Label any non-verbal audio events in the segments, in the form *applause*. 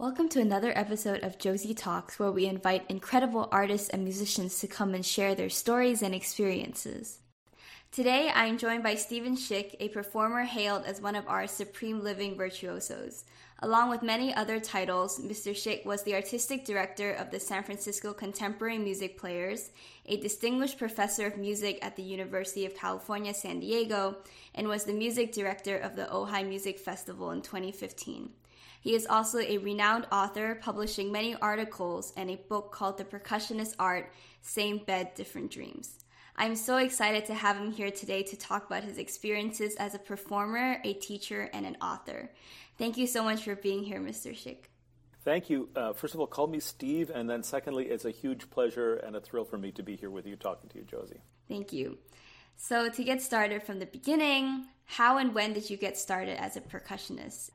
Welcome to another episode of Josie Talks, where we invite incredible artists and musicians to come and share their stories and experiences. Today, I am joined by Steven Schick, a performer hailed as one of our supreme living virtuosos. Along with many other titles, Mr. Schick was the artistic director of the San Francisco Contemporary Music Players, a distinguished professor of music at the University of California, San Diego, and was the music director of the Ojai Music Festival in 2015. He is also a renowned author, publishing many articles and a book called The Percussionist Art Same Bed, Different Dreams. I'm so excited to have him here today to talk about his experiences as a performer, a teacher, and an author. Thank you so much for being here, Mr. Schick. Thank you. Uh, first of all, call me Steve, and then secondly, it's a huge pleasure and a thrill for me to be here with you talking to you, Josie. Thank you. So, to get started from the beginning, how and when did you get started as a percussionist?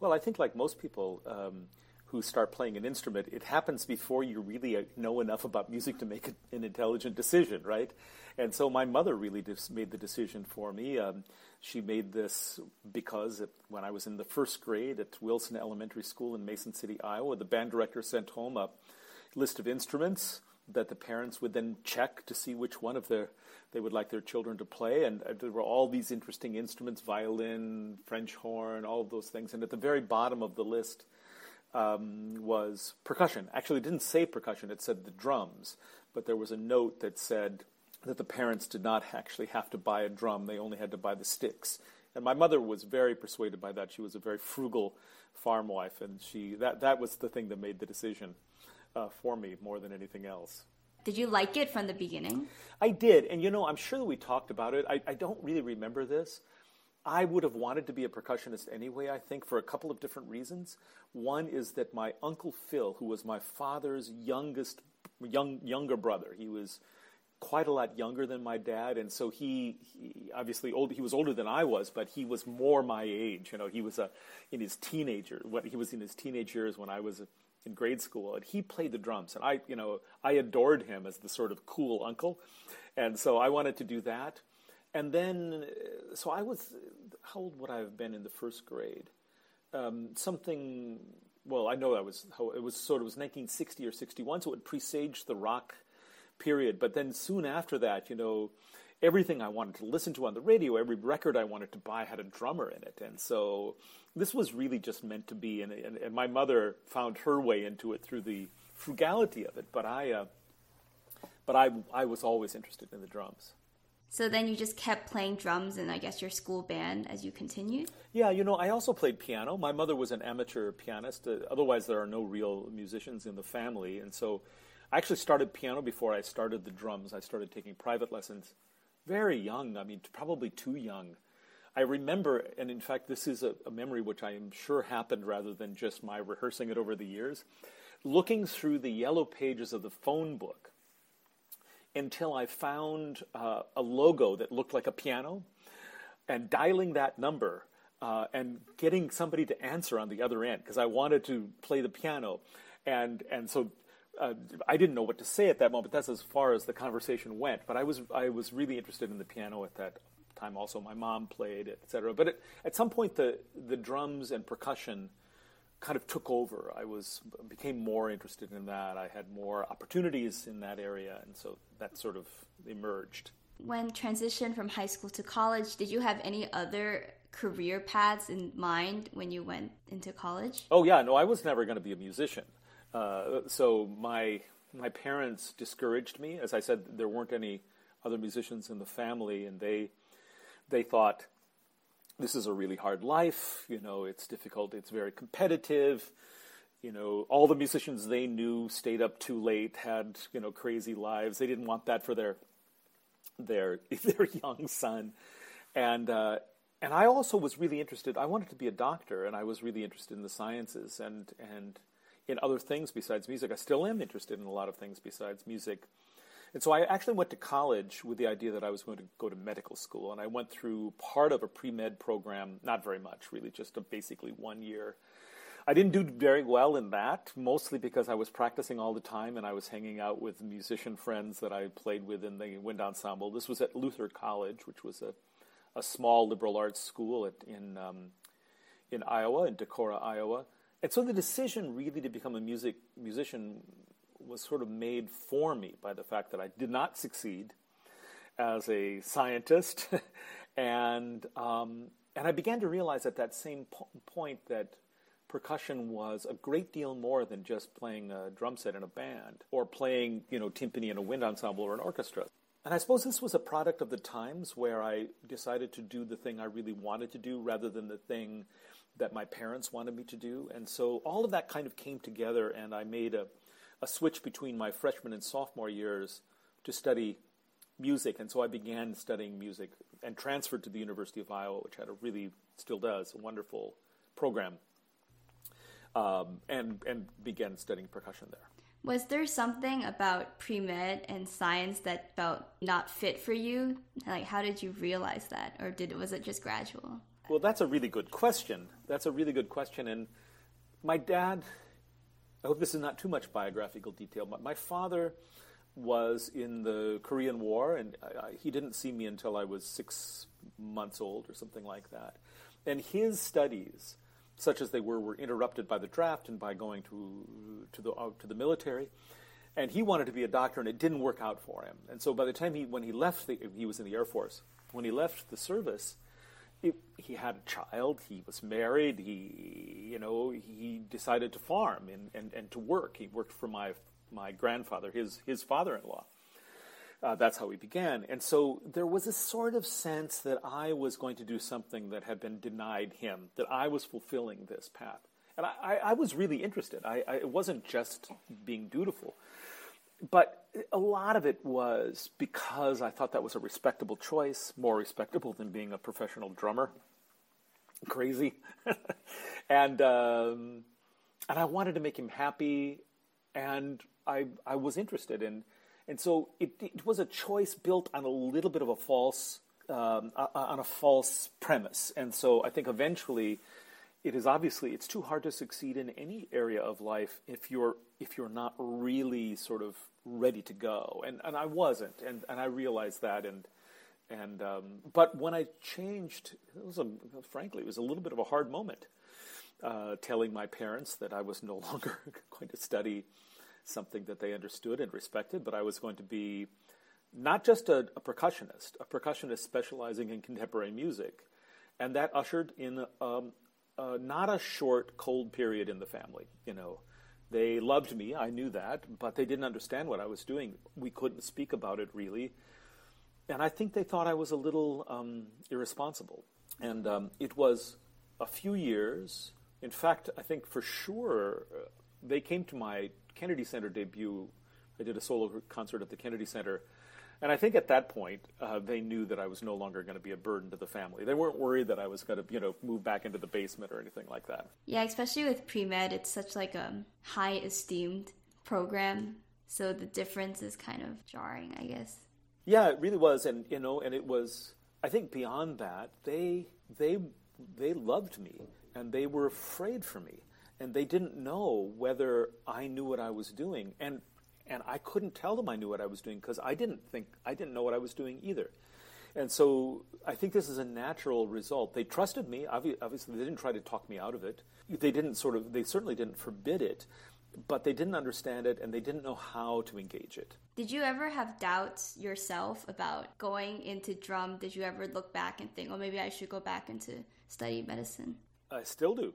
Well, I think like most people um, who start playing an instrument, it happens before you really uh, know enough about music to make an intelligent decision, right? And so my mother really made the decision for me. Um, she made this because it, when I was in the first grade at Wilson Elementary School in Mason City, Iowa, the band director sent home a list of instruments that the parents would then check to see which one of their they would like their children to play. And uh, there were all these interesting instruments violin, French horn, all of those things. And at the very bottom of the list um, was percussion. Actually, it didn't say percussion, it said the drums. But there was a note that said that the parents did not actually have to buy a drum, they only had to buy the sticks. And my mother was very persuaded by that. She was a very frugal farm wife, and she that, that was the thing that made the decision uh, for me more than anything else. Did you like it from the beginning? I did. And you know, I'm sure that we talked about it. I, I don't really remember this. I would have wanted to be a percussionist anyway, I think, for a couple of different reasons. One is that my Uncle Phil, who was my father's youngest, young, younger brother, he was quite a lot younger than my dad, and so he, he, obviously old. He was older than I was, but he was more my age. You know, he was a in his teenager. What he was in his teenage years when I was in grade school, and he played the drums, and I, you know, I adored him as the sort of cool uncle, and so I wanted to do that. And then, so I was, how old would I have been in the first grade? Um, something, well, I know I was, how it was sort of, was 1960 or 61, so it presaged the rock period. But then soon after that, you know, everything I wanted to listen to on the radio, every record I wanted to buy had a drummer in it. And so this was really just meant to be. And, and, and my mother found her way into it through the frugality of it. But I, uh, but I, I was always interested in the drums. So then you just kept playing drums in, I guess, your school band as you continued? Yeah, you know, I also played piano. My mother was an amateur pianist. Uh, otherwise, there are no real musicians in the family. And so I actually started piano before I started the drums. I started taking private lessons very young. I mean, probably too young. I remember, and in fact, this is a, a, memory which I am sure happened rather than just my rehearsing it over the years, looking through the yellow pages of the phone book until I found uh, a logo that looked like a piano and dialing that number uh, and getting somebody to answer on the other end because I wanted to play the piano. And, and so uh, I didn't know what to say at that moment. That's as far as the conversation went. But I was I was really interested in the piano at that time. Also, my mom played, etc. But it, at some point, the the drums and percussion kind of took over. I was became more interested in that. I had more opportunities in that area, and so that sort of emerged. When transitioned from high school to college, did you have any other career paths in mind when you went into college? Oh yeah, no, I was never going to be a musician. Uh, so my my parents discouraged me. As I said, there weren't any other musicians in the family, and they they thought this is a really hard life. You know, it's difficult. It's very competitive. You know, all the musicians they knew stayed up too late, had you know crazy lives. They didn't want that for their their *laughs* their young son, and uh, and I also was really interested. I wanted to be a doctor, and I was really interested in the sciences, and and in other things besides music. I still am interested in a lot of things besides music. And so I actually went to college with the idea that I was going to go to medical school. And I went through part of a pre med program, not very much, really, just a basically one year. I didn't do very well in that, mostly because I was practicing all the time and I was hanging out with musician friends that I played with in the wind ensemble. This was at Luther College, which was a, a small liberal arts school at, in, um, in Iowa, in Decorah, Iowa and so the decision really to become a music musician was sort of made for me by the fact that I did not succeed as a scientist, *laughs* and um, and I began to realize at that same po- point that percussion was a great deal more than just playing a drum set in a band or playing, you know, timpani in a wind ensemble or an orchestra. And I suppose this was a product of the times where I decided to do the thing I really wanted to do rather than the thing that my parents wanted me to do. And so all of that kind of came together, and I made a, a switch between my freshman and sophomore years to study music. And so I began studying music and transferred to the University of Iowa, which had a really, still does, a wonderful program, um, and, and began studying percussion there. Was there something about pre med and science that felt not fit for you? Like, how did you realize that, or did was it just gradual? Well, that's a really good question. That's a really good question. And my dad, I hope this is not too much biographical detail, but my father was in the Korean War, and I, he didn't see me until I was six months old or something like that. And his studies such as they were, were interrupted by the draft and by going to to the uh, to the military. And he wanted to be a doctor, and it didn't work out for him. And so, by the time he when he left, the, he was in the Air Force. When he left the service, it, he had a child. He was married. He, you know, he decided to farm and, and, and to work. He worked for my my grandfather, his his father-in-law. Uh, that's how we began. And so there was a sort of sense that I was going to do something that had been denied him, that I was fulfilling this path. And I, I, I was really interested. I, I, it wasn't just being dutiful. But a lot of it was because I thought that was a respectable choice, more respectable than being a professional drummer. Crazy. *laughs* and, um, and I wanted to make him happy, and I, I was interested in and so it, it was a choice built on a little bit of a false, um, on a false premise. And so I think eventually it is obviously it's too hard to succeed in any area of life if you're if you're not really sort of ready to go and and I wasn't and and I realized that and and um, but when I changed it was a frankly it was a little bit of a hard moment uh, telling my parents that I was no *laughs* longer going to study something that they understood and respected, but I was going to be not just a, a percussionist, a percussionist specializing in contemporary music. And that ushered in um, uh, not a short, cold period in the family. You know, they loved me, I knew that, but they didn't understand what I was doing. We couldn't speak about it really. And I think they thought I was a little um, irresponsible. And um, it was a few years. In fact, I think for sure uh, they came to my Kennedy Center debut, I did a solo concert at the Kennedy Center. And I think at that point, uh, they knew that I was no longer going to be a burden to the family. They weren't worried that I was going to, you know, move back into the basement or anything like that. Yeah, especially with pre med, it's such like a high esteemed program, so the difference is kind of jarring, I guess. Yeah, it really was, and you know, and it was. I think beyond that, they they they loved me, and they were afraid for me and they didn't know whether I knew what I was doing, and and I couldn't tell them I knew what I was doing because I didn't think I didn't know what I was doing either. And so I think this is a natural result. They trusted me. Obviously, they didn't try to talk me out of it. They didn't sort of. They certainly didn't forbid it, but they didn't understand it and they didn't know how to engage it. Did you ever have doubts yourself about going into drum? Did you ever look back and think, "Oh, maybe I should go back into study medicine"? I still do.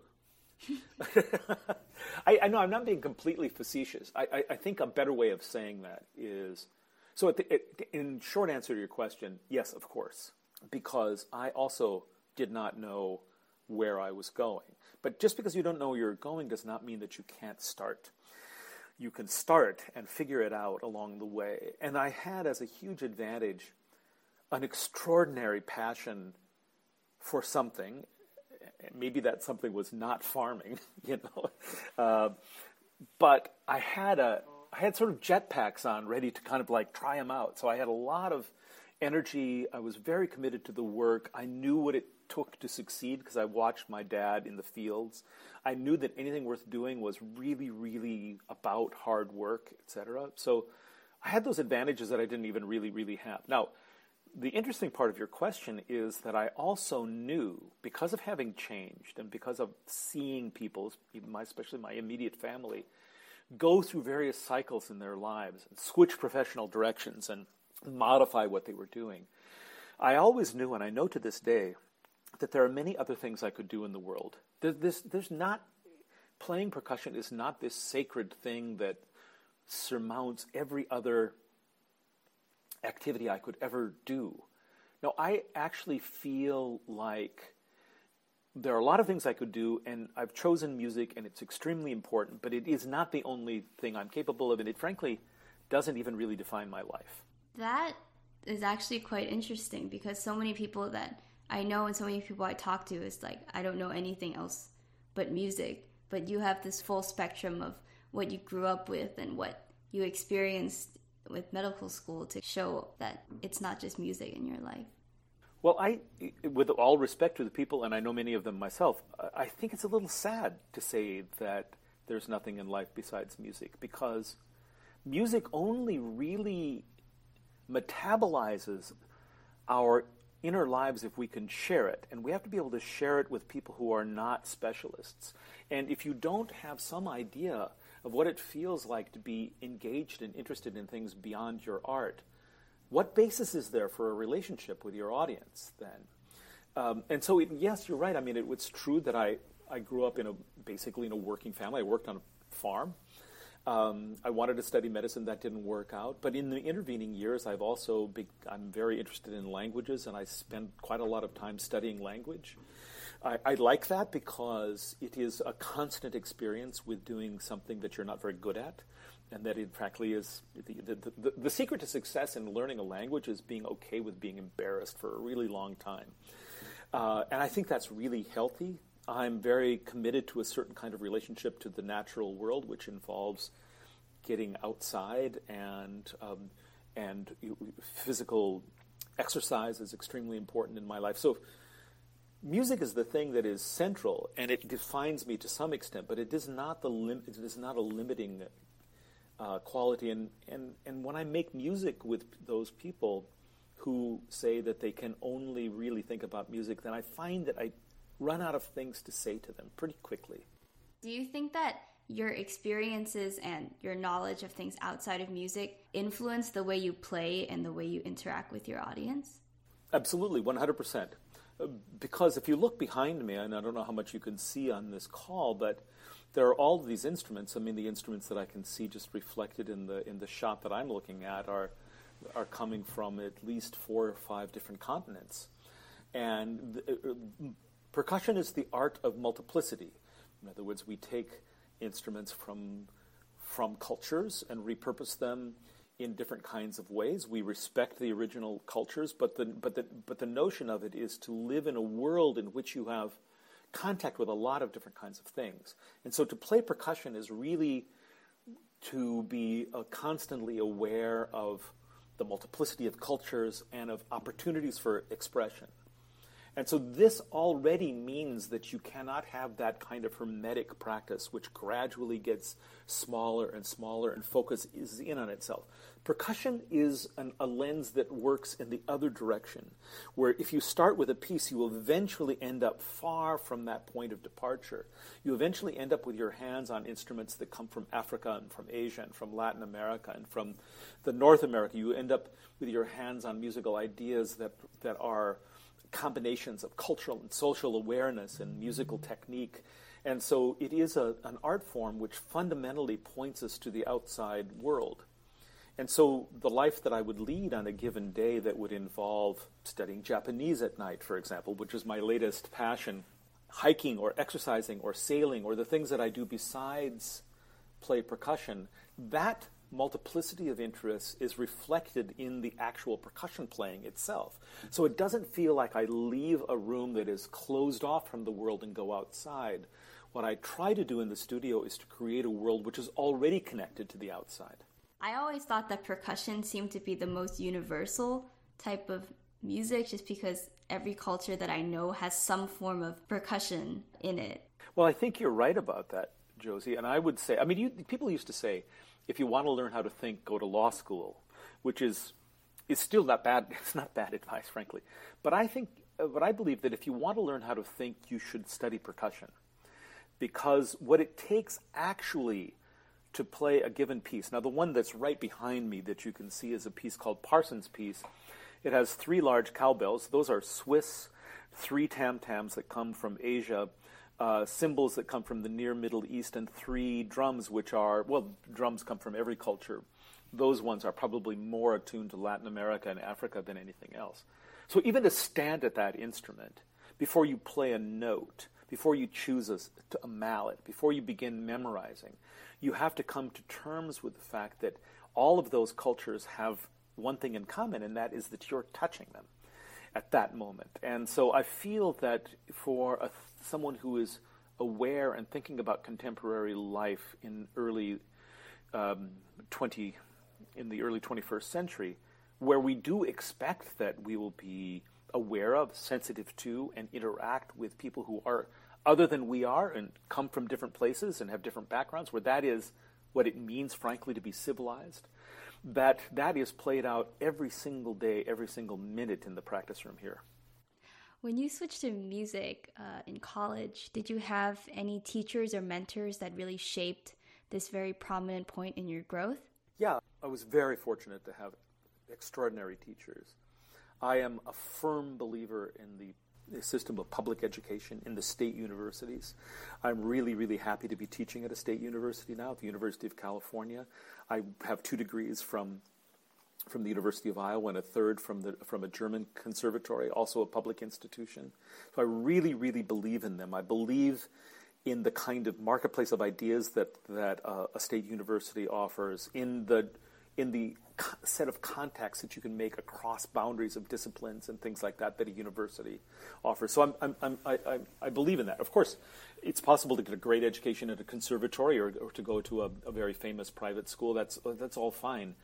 *laughs* I, know I'm not being completely facetious. I, I, I, think a better way of saying that is so. The, it, in short answer to your question, yes, of course, because I also did not know where I was going. But just because you don't know where you're going does not mean that you can't start. You can start and figure it out along the way. And I had as a huge advantage an extraordinary passion for something maybe that something was not farming, *laughs* you know. Uh, but I had a I had sort of jetpacks on, ready to kind of like try them out. So I had a lot of energy. I was very committed to the work. I knew what it took to succeed because I watched my dad in the fields. I knew that anything worth doing was really, really about hard work, etc. So I had those advantages that I didn't even really, really have. Now, the interesting part of your question is that I also knew, because of having changed and because of seeing people, especially my immediate family, go through various cycles in their lives and switch professional directions and modify what they were doing. I always knew, and I know to this day, that there are many other things I could do in the world. There's, this, there's not, playing percussion is not this sacred thing that surmounts every other activity I could ever do. No, I actually feel like there are a lot of things I could do, and I've chosen music, and it's extremely important, but it is not the only thing I'm capable of, and it frankly doesn't even really define my life. That is actually quite interesting because so many people that I know and so many people I talk to is like, I don't know anything else but music. But you have this full spectrum of what you grew up with and what you experienced with medical school to show that it's not just music in your life. Well, I, with all respect to the people, and I know many of them myself, I think it's a little sad to say that there's nothing in life besides music because music only really metabolizes our inner lives if we can share it. And we have to be able to share it with people who are not specialists. And if you don't have some idea of what it feels like to be engaged and interested in things beyond your art, what basis is there for a relationship with your audience then? Um, and so, it, yes, you're right. I mean, it, it's true that I, I grew up in a basically in a working family. I worked on a farm. Um, I wanted to study medicine. That didn't work out. But in the intervening years, I've also been, I'm very interested in languages, and I spend quite a lot of time studying language. I, I, like that because it is a constant experience with doing something that you're not very good at, and that it frankly is the, the, the, the secret to success in learning a language is being okay with being embarrassed for a really long time. Uh, and I think that's really healthy. I'm very committed to a certain kind of relationship to the natural world, which involves getting outside and um, and physical exercise is extremely important in my life. So music is the thing that is central and it defines me to some extent, but it is not the lim- it is not a limiting uh, quality. And, and and when I make music with those people who say that they can only really think about music, then I find that I run out of things to say to them pretty quickly. Do you think that your experiences and your knowledge of things outside of music influence the way you play and the way you interact with your audience? Absolutely, 100%. Because if you look behind me, and I don't know how much you can see on this call, but there are all these instruments. I mean, the instruments that I can see just reflected in the in the shot that I'm looking at are are coming from at least four or five different continents, and the, uh, Percussion is the art of multiplicity. In other words, we take instruments from, from cultures and repurpose them in different kinds of ways. We respect the original cultures, but the, but, the, but the notion of it is to live in a world in which you have contact with a lot of different kinds of things. And so to play percussion is really to be uh, constantly aware of the multiplicity of cultures and of opportunities for expression. And so this already means that you cannot have that kind of hermetic practice, which gradually gets smaller and smaller and focuses in on itself. Percussion is an, a lens that works in the other direction, where if you start with a piece, you will eventually end up far from that point of departure. You eventually end up with your hands on instruments that come from Africa and from Asia and from Latin America and from the North America. You end up with your hands on musical ideas that, that are combinations of cultural and social awareness and musical technique. And so it is a, an art form which fundamentally points us to the outside world. And so the life that I would lead on a given day that would involve studying Japanese at night, for example, which is my latest passion, hiking or exercising or sailing or the things that I do besides play percussion, that multiplicity of interests is reflected in the actual percussion playing itself. So it doesn't feel like I leave a room that is closed off from the world and go outside. What I try to do in the studio is to create a world which is already connected to the outside. I always thought that percussion seemed to be the most universal type of music just because every culture that I know has some form of percussion in it. Well, I think you're right about that, Josie. And I would say, I mean, you, people used to say, if you want to learn how to think, go to law school, which is is still not bad. *laughs* It's not bad advice, frankly. But I think, uh, but I believe that if you want to learn how to think, you should study percussion, because what it takes actually to play a given piece. Now, the one that's right behind me that you can see is a piece called Parsons' piece. It has three large cowbells. Those are Swiss three tam tams that come from Asia, uh, cymbals that come from the near Middle East, and three drums, which are, well, drums come from every culture. Those ones are probably more attuned to Latin America and Africa than anything else. So even to stand at that instrument, before you play a note, before you choose a, a mallet, before you begin memorizing, you have to come to terms with the fact that all of those cultures have one thing in common, and that is that you're touching them at that moment. And so I feel that for a, someone who is aware and thinking about contemporary life in early um, 20 in the early 21st century, where we do expect that we will be aware of, sensitive to, and interact with people who are other than we are and come from different places and have different backgrounds, where that is what it means, frankly, to be civilized, that that is played out every single day, every single minute in the practice room here. When you switched to music uh, in college, did you have any teachers or mentors that really shaped this very prominent point in your growth? Yeah, I was very fortunate to have extraordinary teachers. I am a firm believer in the system of public education in the state universities. I'm really, really happy to be teaching at a state university now, at the University of California. I have two degrees from from the University of Iowa and a third from the from a German conservatory, also a public institution. So I really, really believe in them. I believe in the kind of marketplace of ideas that that uh, a state university offers, in the in the set of contacts that you can make across boundaries of disciplines and things like that that a university offers. So I'm, I'm, I'm, i I, believe in that. Of course, it's possible to get a great education at a conservatory or, or to go to a, a, very famous private school. That's, that's all fine.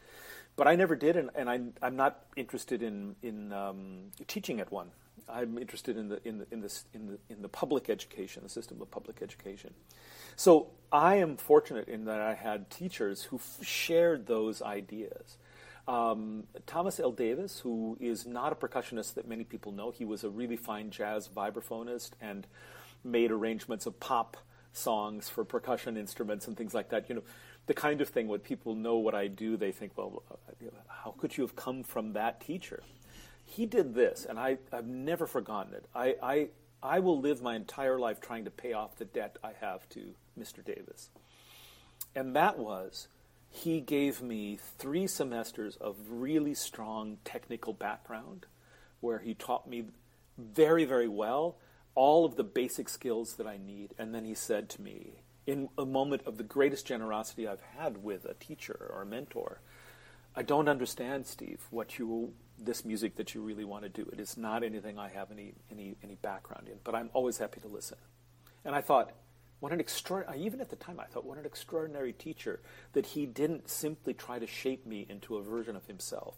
But I never did, and, and I'm, I'm not interested in, in um, teaching at one. I'm interested in the, in, the, in, this, in, the, in the public education, the system of public education. So I am fortunate in that I had teachers who f- shared those ideas. Um, Thomas L. Davis, who is not a percussionist that many people know, he was a really fine jazz vibraphonist and made arrangements of pop songs for percussion instruments and things like that. You know, the kind of thing when people know what I do, they think, well, how could you have come from that teacher? He did this, and I, have never forgotten it. I, I, I will live my entire life trying to pay off the debt I have to Mr. Davis. And that was he gave me three semesters of really strong technical background where he taught me very, very well all of the basic skills that I need. And then he said to me, in a moment of the greatest generosity I've had with a teacher or a mentor, I don't understand, Steve, what you this music that you really want to do. It is not anything I have any any any background in, but I'm always happy to listen. And I thought, what an extraordinary, even at the time, I thought, what an extraordinary teacher that he didn't simply try to shape me into a version of himself.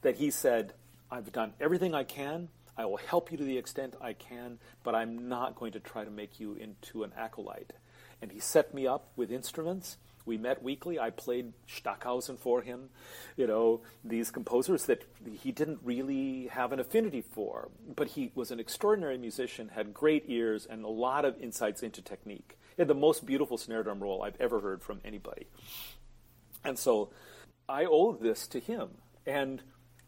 That he said, I've done everything I can. I will help you to the extent I can, but I'm not going to try to make you into an acolyte. And he set me up with instruments. We met weekly. I played Stockhausen for him, you know, these composers that he didn't really have an affinity for. But he was an extraordinary musician, had great ears, and a lot of insights into technique. He had the most beautiful snare drum roll I've ever heard from anybody. And so I owe this to him. And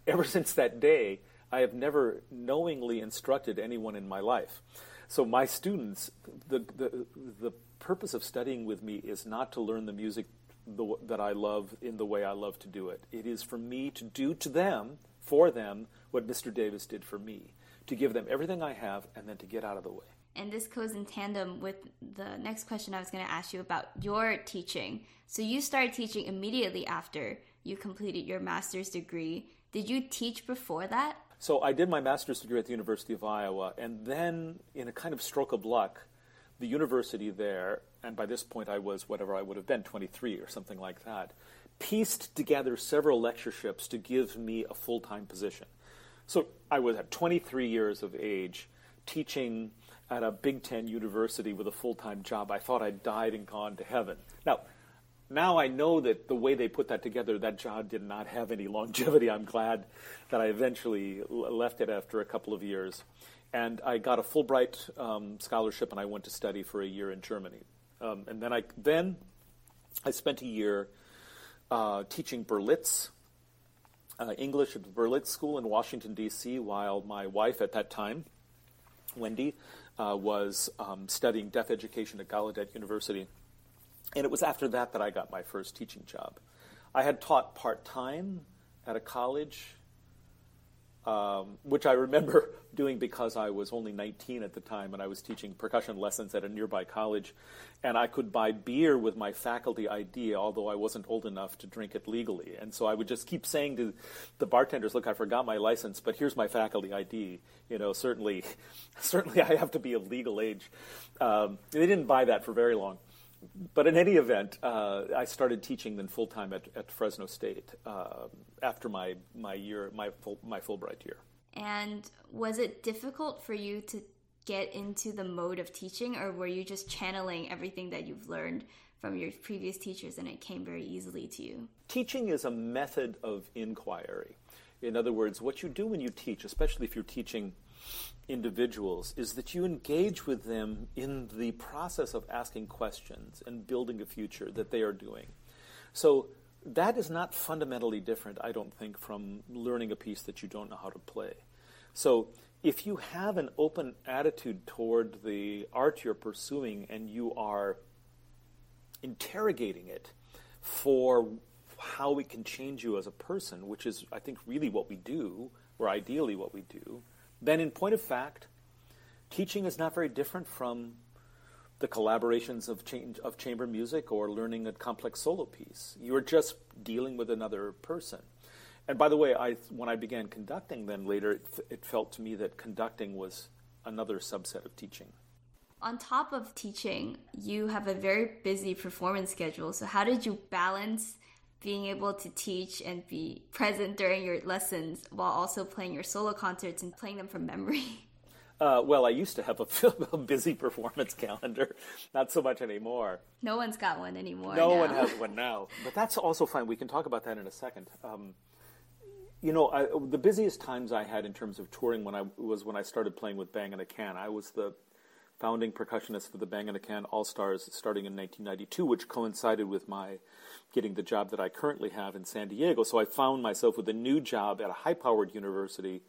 ever *laughs* since that day, I have never knowingly instructed anyone in my life. So my students, the, the, the purpose of studying with me is not to learn the music the, that I love in the way I love to do it. It is for me to do to them, for them, what Mr. Davis did for me, to give them everything I have and then to get out of the way. And this goes in tandem with the next question I was going to ask you about your teaching. So you started teaching immediately after you completed your master's degree. Did you teach before that? So I did my master's degree at the University of Iowa, and then in a kind of stroke of luck, the university there, and by this point I was whatever I would have been, 23 or something like that, pieced together several lectureships to give me a full time position. So I was at 23 years of age teaching at a Big Ten university with a full time job. I thought I'd died and gone to heaven. Now, now I know that the way they put that together, that job did not have any longevity. I'm glad that I eventually left it after a couple of years. And I got a Fulbright um, scholarship and I went to study for a year in Germany. Um, and then I, then I spent a year uh, teaching Berlitz, uh, English at the Berlitz School in Washington, D.C., while my wife at that time, Wendy, uh, was um, studying deaf education at Gallaudet University. And it was after that that I got my first teaching job. I had taught part time at a college, um, which I remember *laughs* doing because I was only 19 at the time and I was teaching percussion lessons at a nearby college. And I could buy beer with my faculty ID, although I wasn't old enough to drink it legally. And so I would just keep saying to the bartenders, "Look, I forgot my license, but here's my faculty ID. You know, certainly, *laughs* certainly, I have to be of legal age." Um, they didn't buy that for very long but in any event, uh, I started teaching then full time at, at Fresno State uh, after my my year my full, my Fulbright year. And was it difficult for you to get into the mode of teaching, or were you just channeling everything that you've learned from your previous teachers and it came very easily to you? Teaching is a method of inquiry. In other words, what you do when you teach, especially if you're teaching individuals is that you engage with them in the process of asking questions and building a future that they are doing. So that is not fundamentally different, I don't think, from learning a piece that you don't know how to play. So if you have an open attitude toward the art you're pursuing and you are interrogating it for how it can change you as a person, which is, I think, really what we do, or ideally what we do, then, in point of fact, teaching is not very different from the collaborations of, cha- of chamber music or learning a complex solo piece. You're just dealing with another person. And by the way, I, when I began conducting, then later it, it felt to me that conducting was another subset of teaching. On top of teaching, you have a very busy performance schedule. So, how did you balance being able to teach and be present during your lessons while also playing your solo concerts and playing them from memory? *laughs* Uh, well, I used to have a, *laughs* a, busy performance calendar, not so much anymore. No one's got one anymore. No now. one has *laughs* one now, but that's also fine. We can talk about that in a second. Um, you know, I, the busiest times I had in terms of touring when I was when I started playing with Bang on a Can. I was the founding percussionist for the Bang on a Can All Stars starting in 1992, which coincided with my getting the job that I currently have in San Diego. So I found myself with a new job at a high powered university,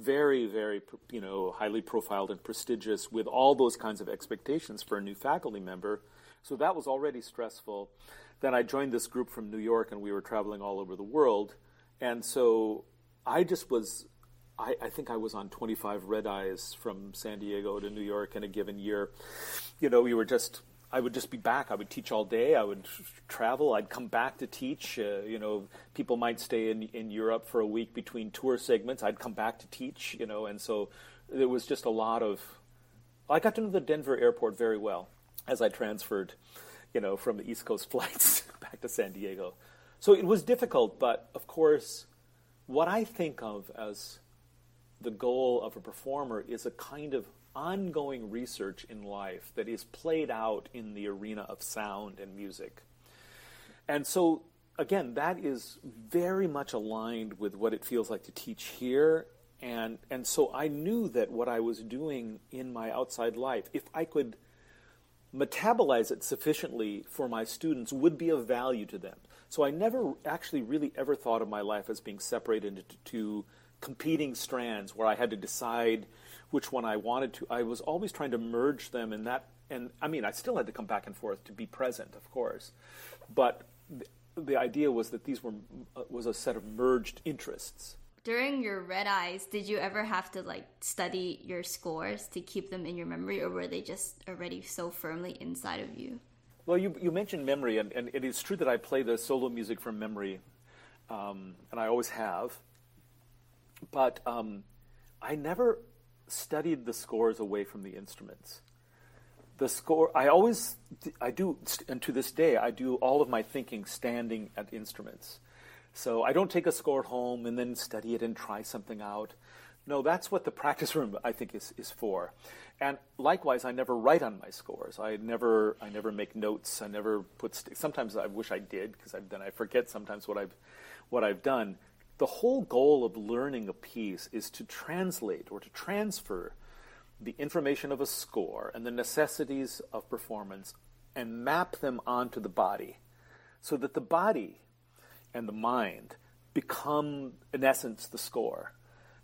very, very, you know, highly profiled and prestigious with all those kinds of expectations for a new faculty member. So that was already stressful. Then I joined this group from New York and we were traveling all over the world. And so I just was I, I, think I was on 25 red eyes from San Diego to New York in a given year. You know, we were just I would just be back. I would teach all day. I would travel. I'd come back to teach. Uh, you know, people might stay in in Europe for a week between tour segments. I'd come back to teach. You know, and so there was just a lot of. I got to know the Denver airport very well as I transferred, you know, from the East Coast *laughs* flights back to San Diego. So it was difficult, but of course, what I think of as the goal of a performer is a kind of ongoing research in life that is played out in the arena of sound and music. And so, again, that is very much aligned with what it feels like to teach here. And, and so I knew that what I was doing in my outside life, if I could metabolize it sufficiently for my students, would be of value to them. So I never actually really ever thought of my life as being separated into two competing strands where I had to decide which one I wanted to. I was always trying to merge them in that. And I mean, I still had to come back and forth to be present, of course. But the, the idea was that these were uh, was a set of merged interests. During your red eyes, did you ever have to like study your scores to keep them in your memory, or were they just already so firmly inside of you? Well, you, you mentioned memory, and, and it is true that I play the solo music from memory, um, and I always have. But um, I never studied the scores away from the instruments. The score, I always, I do, and to this day, I do all of my thinking standing at instruments. So I don't take a score home and then study it and try something out. No, that's what the practice *laughs* room I think is, is for. And likewise, I never write on my scores. I never I never make notes. I never put. St- sometimes I wish I did because then I forget sometimes what I've what I've done. The whole goal of learning a piece is to translate or to transfer the information of a score and the necessities of performance and map them onto the body so that the body and the mind become, in essence, the score.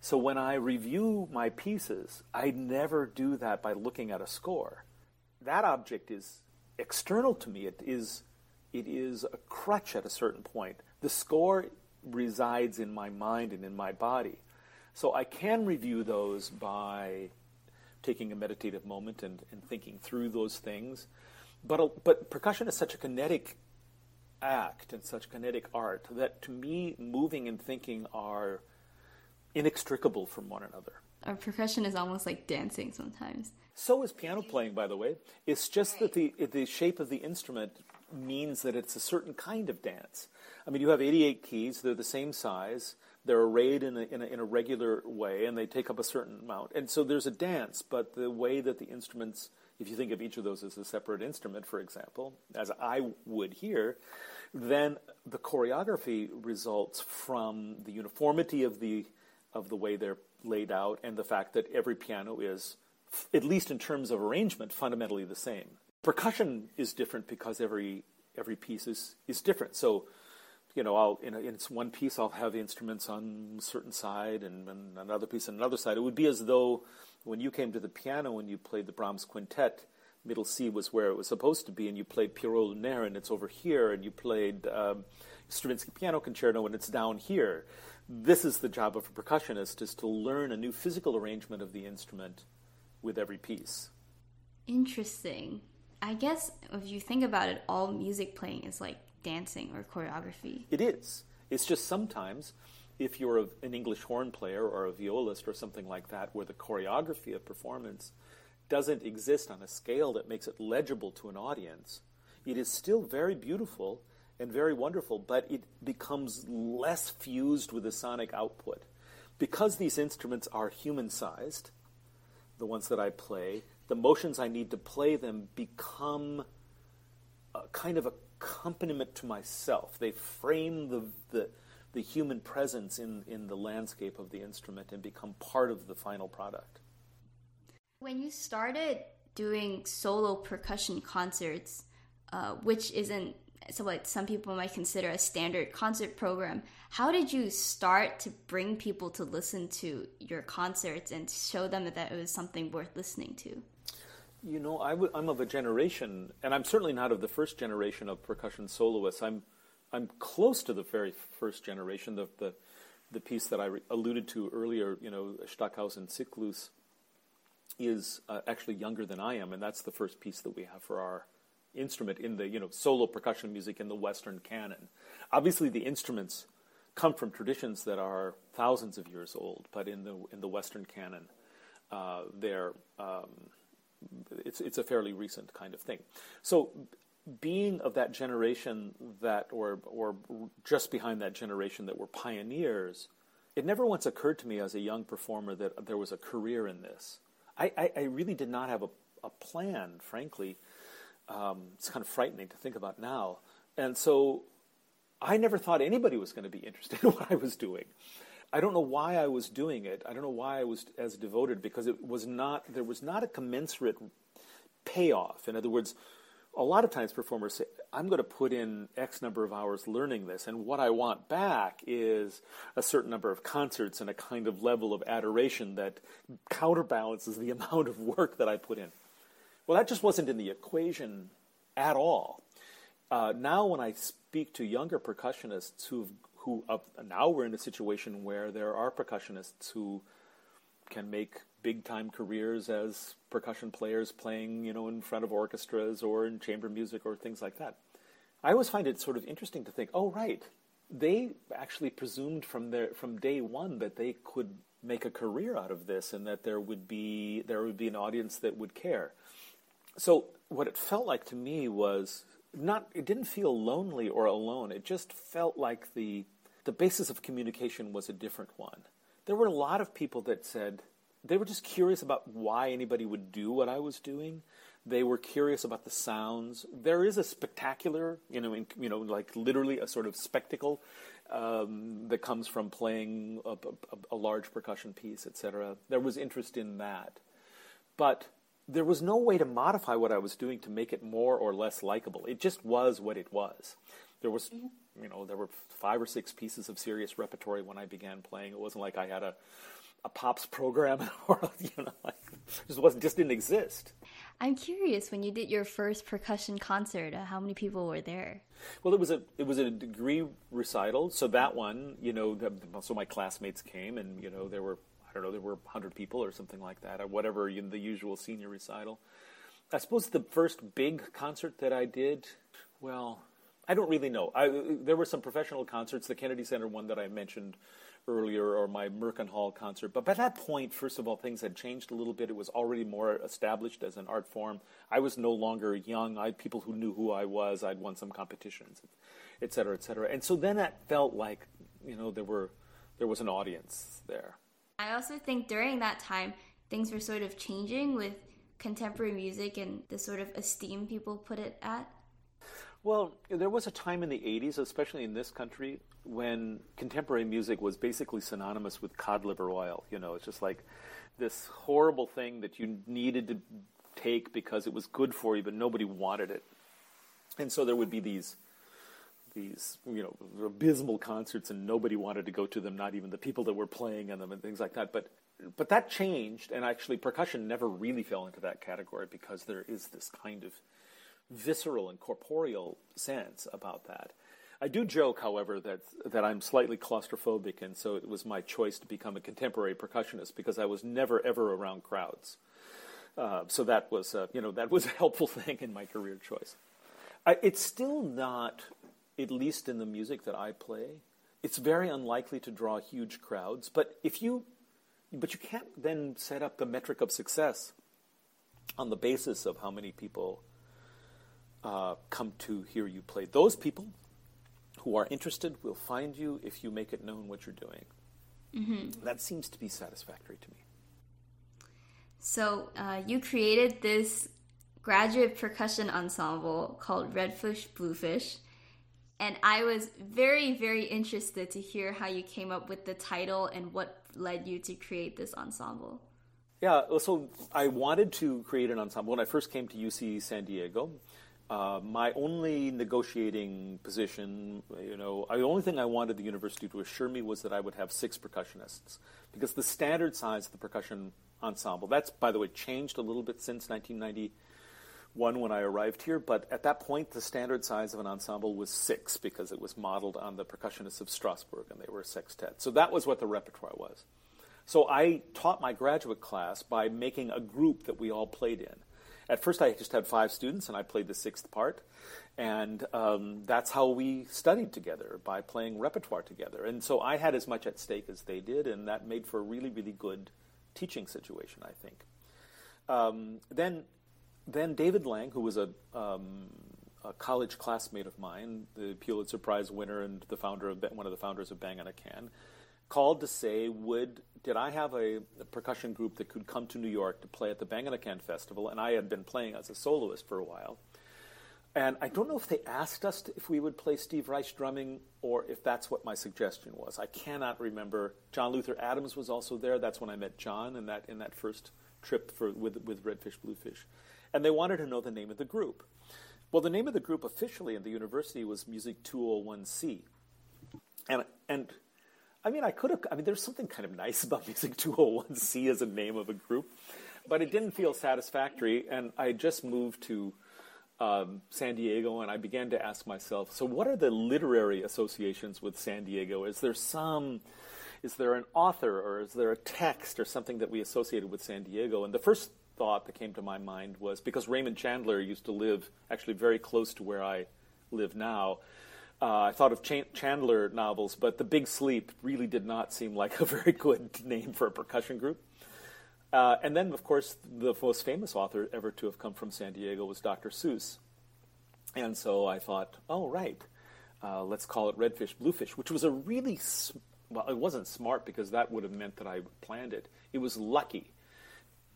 So when I review my pieces, I never do that by looking at a score. That object is external to me. It is, it is a crutch at a certain point. The score resides in my mind and in my body. So I can review those by taking a meditative moment and, and thinking through those things. But, but percussion is such a kinetic act and such kinetic art that to me, moving and thinking are inextricable from one another. Our percussion is almost like dancing sometimes. So is piano playing, by the way. It's just that the, the shape of the instrument means that it's a certain kind of dance. I mean, you have 88 keys, they're the same size, they're arrayed in a, in a, in a regular way, and they take up a certain amount. And so there's a dance, but the way that the instruments, if you think of each of those as a separate instrument, for example, as I would here, then the choreography results from the uniformity of the of the way they're laid out and the fact that every piano is at least in terms of arrangement fundamentally the same percussion is different because every every piece is is different so you know, I'll in, a, in one piece I'll have instruments on a certain side, and, and another piece on another side. It would be as though when you came to the piano and you played the Brahms quintet, middle C was where it was supposed to be, and you played Pierrot Lunaire and it's over here, and you played um, Stravinsky Piano Concerto and it's down here. This is the job of a percussionist: is to learn a new physical arrangement of the instrument with every piece. Interesting. I guess if you think about it, all music playing is like dancing or choreography. It is. It's just sometimes if you're a, an English horn player or a violist or something like that, where the choreography of performance doesn't exist on a scale that makes it legible to an audience, it is still very beautiful and very wonderful, but it becomes less fused with the sonic output. Because these instruments are human sized, the ones that I play, the motions I need to play them become a kind of accompaniment to myself. They frame the, the, the human presence in, in the landscape of the instrument and become part of the final product. When you started doing solo percussion concerts, uh, which isn't so what some people might consider a standard concert program, how did you start to bring people to listen to your concerts and show them that it was something worth listening to? You know, i w- I'm of a generation, and I'm certainly not of the first generation of percussion soloists. I'm, I'm close to the very first generation. The, the, the piece that I re- alluded to earlier, you know, Stockhausen Zyklus, is uh, actually younger than I am, and that's the first piece that we have for our instrument in the, you know, solo percussion music in the Western canon. Obviously, the instruments come from traditions that are thousands of years old, but in the in the Western canon, uh, they're um, it's it's a fairly recent kind of thing. So being of that generation that or or just behind that generation that were pioneers, it never once occurred to me as a young performer that there was a career in this. I, I, I really did not have a, a plan, frankly. Um, it's kind of frightening to think about now. And so I never thought anybody was going to be interested *laughs* in what I was doing. I don't know why I was doing it. I don't know why I was as devoted because it was not there was not a commensurate payoff. In other words, a lot of times performers say, I'm going to put in X number of hours learning this, and what I want back is a certain number of concerts and a kind of level of adoration that counterbalances the *laughs* amount of work that I put in. Well, that just wasn't in the equation at all. Uh, now, when I speak to younger percussionists who've who uh, now we're in a situation where there are percussionists who can make big time careers as percussion players playing, you know, in front of orchestras or in chamber music or things like that. I always find it sort of interesting to think, oh right, they actually presumed from their from day one that they could make a career out of this and that there would be there would be an audience that would care. So what it felt like to me was not it didn't feel lonely or alone. It just felt like the the basis of communication was a different one. there were a lot of people that said they were just curious about why anybody would do what I was doing. They were curious about the sounds. There is a spectacular, you know, in, you know, like literally a sort of spectacle um, that comes from playing a, a, a large percussion piece, etc. There was interest in that, but there was no way to modify what I was doing to make it more or less likable. It just was what it was. There was, mm-hmm. You know, there were five or six pieces of serious repertory when I began playing. It wasn't like I had a a pops *laughs* program or you know, like, just wasn't just didn't exist. I'm curious when you did your first percussion concert, uh, how many people were there? Well, it was a it was a degree recital, so that one, you know, the, so my classmates came, and you know, there were I don't know, there were hundred people or something like that, or whatever you know, the usual senior recital. I suppose the first big concert that I did, well, I don't really know. I, there were some professional concerts, the Kennedy Center one that I mentioned earlier or my Merkin Hall concert. But by that point, first of all, things had changed a little bit. It was already more established as an art form. I was no longer young. I had people who knew who I was. I'd won some competitions, et cetera, et cetera. And so then that felt like, you know, there were there was an audience there. I also think during that time, things were sort of changing with contemporary music and the sort of esteem people put it at. Well, there was a time in the 80s, especially in this country, when contemporary music was basically synonymous with cod liver oil. You know, it's just like this horrible thing that you needed to take because it was good for you, but nobody wanted it. And so there would be these these you know abysmal concerts and nobody wanted to go to them not even the people that were playing in them and things like that but but that changed and actually percussion never really fell into that category because there is this kind of visceral and corporeal sense about that I do joke, however, that that I'm slightly claustrophobic, and so it was my choice to become a contemporary percussionist because I was never ever around crowds. Uh, so that was, uh, you know, that was a *laughs* helpful thing in my career choice. I, it's still not, at least in the music that I play, it's very unlikely to draw huge crowds. But if you, but you can't then set up the metric of success on the basis of how many people uh, come to hear you play. Those people who are interested will find you if you make it known what you're doing. Mm-hmm. That seems to be satisfactory to me. So, uh, you created this graduate percussion ensemble called Redfish Bluefish. And I was very, very interested to hear how you came up with the title and what led you to create this ensemble. Yeah, so I wanted to create an ensemble when I first came to UC San Diego. Uh, my only negotiating position, you know, the only thing I wanted the university to assure me was that I would have six percussionists, because the standard size of the percussion ensemble, that's by the way changed a little bit since 1991 when I arrived here, but at that point the standard size of an ensemble was six because it was modeled on the percussionists of Strasbourg and they were a sextet. So that was what the repertoire was. So I taught my graduate class by making a group that we all played in. At first, I just had five students, and I played the sixth part. And um, that's how we studied together by playing repertoire together. And so I had as much at stake as they did, and that made for a really, really good teaching situation, I think. Um, then, then David Lang, who was a, um, a, college classmate of mine, the Pulitzer Prize winner and the founder of one of the founders of Bang on a Can, called to say, would did I have a, a, percussion group that could come to New York to play at the Bang on a Can Festival, and I had been playing as a soloist for a while. And I don't know if they asked us to, if we would play Steve Reich drumming or if that's what my suggestion was. I cannot remember. John Luther Adams was also there. That's when I met John in that in that first trip for, with with Redfish Bluefish, and they wanted to know the name of the group. Well, the name of the group officially in the university was Music 201C, and and I mean, I could have. I mean, there's something kind of nice about *laughs* Music 201C as a name of a group, but it didn't feel satisfactory. And I just moved to um, San Diego, and I began to ask myself, so what are the literary associations with San Diego? Is there some? Is there an author, or is there a text, or something that we associated with San Diego? And the first thought that came to my mind was because Raymond Chandler used to live actually very close to where I live now uh, I thought of Ch- Chandler novels, but The Big Sleep really did not seem like a *laughs* very good name for a percussion group. Uh, and then, of course, the most famous author ever to have come from San Diego was Dr. Seuss. And so I thought, oh, right, uh, let's call it Redfish Bluefish, which was a really, well, it wasn't smart because that would have meant that I planned it. It was lucky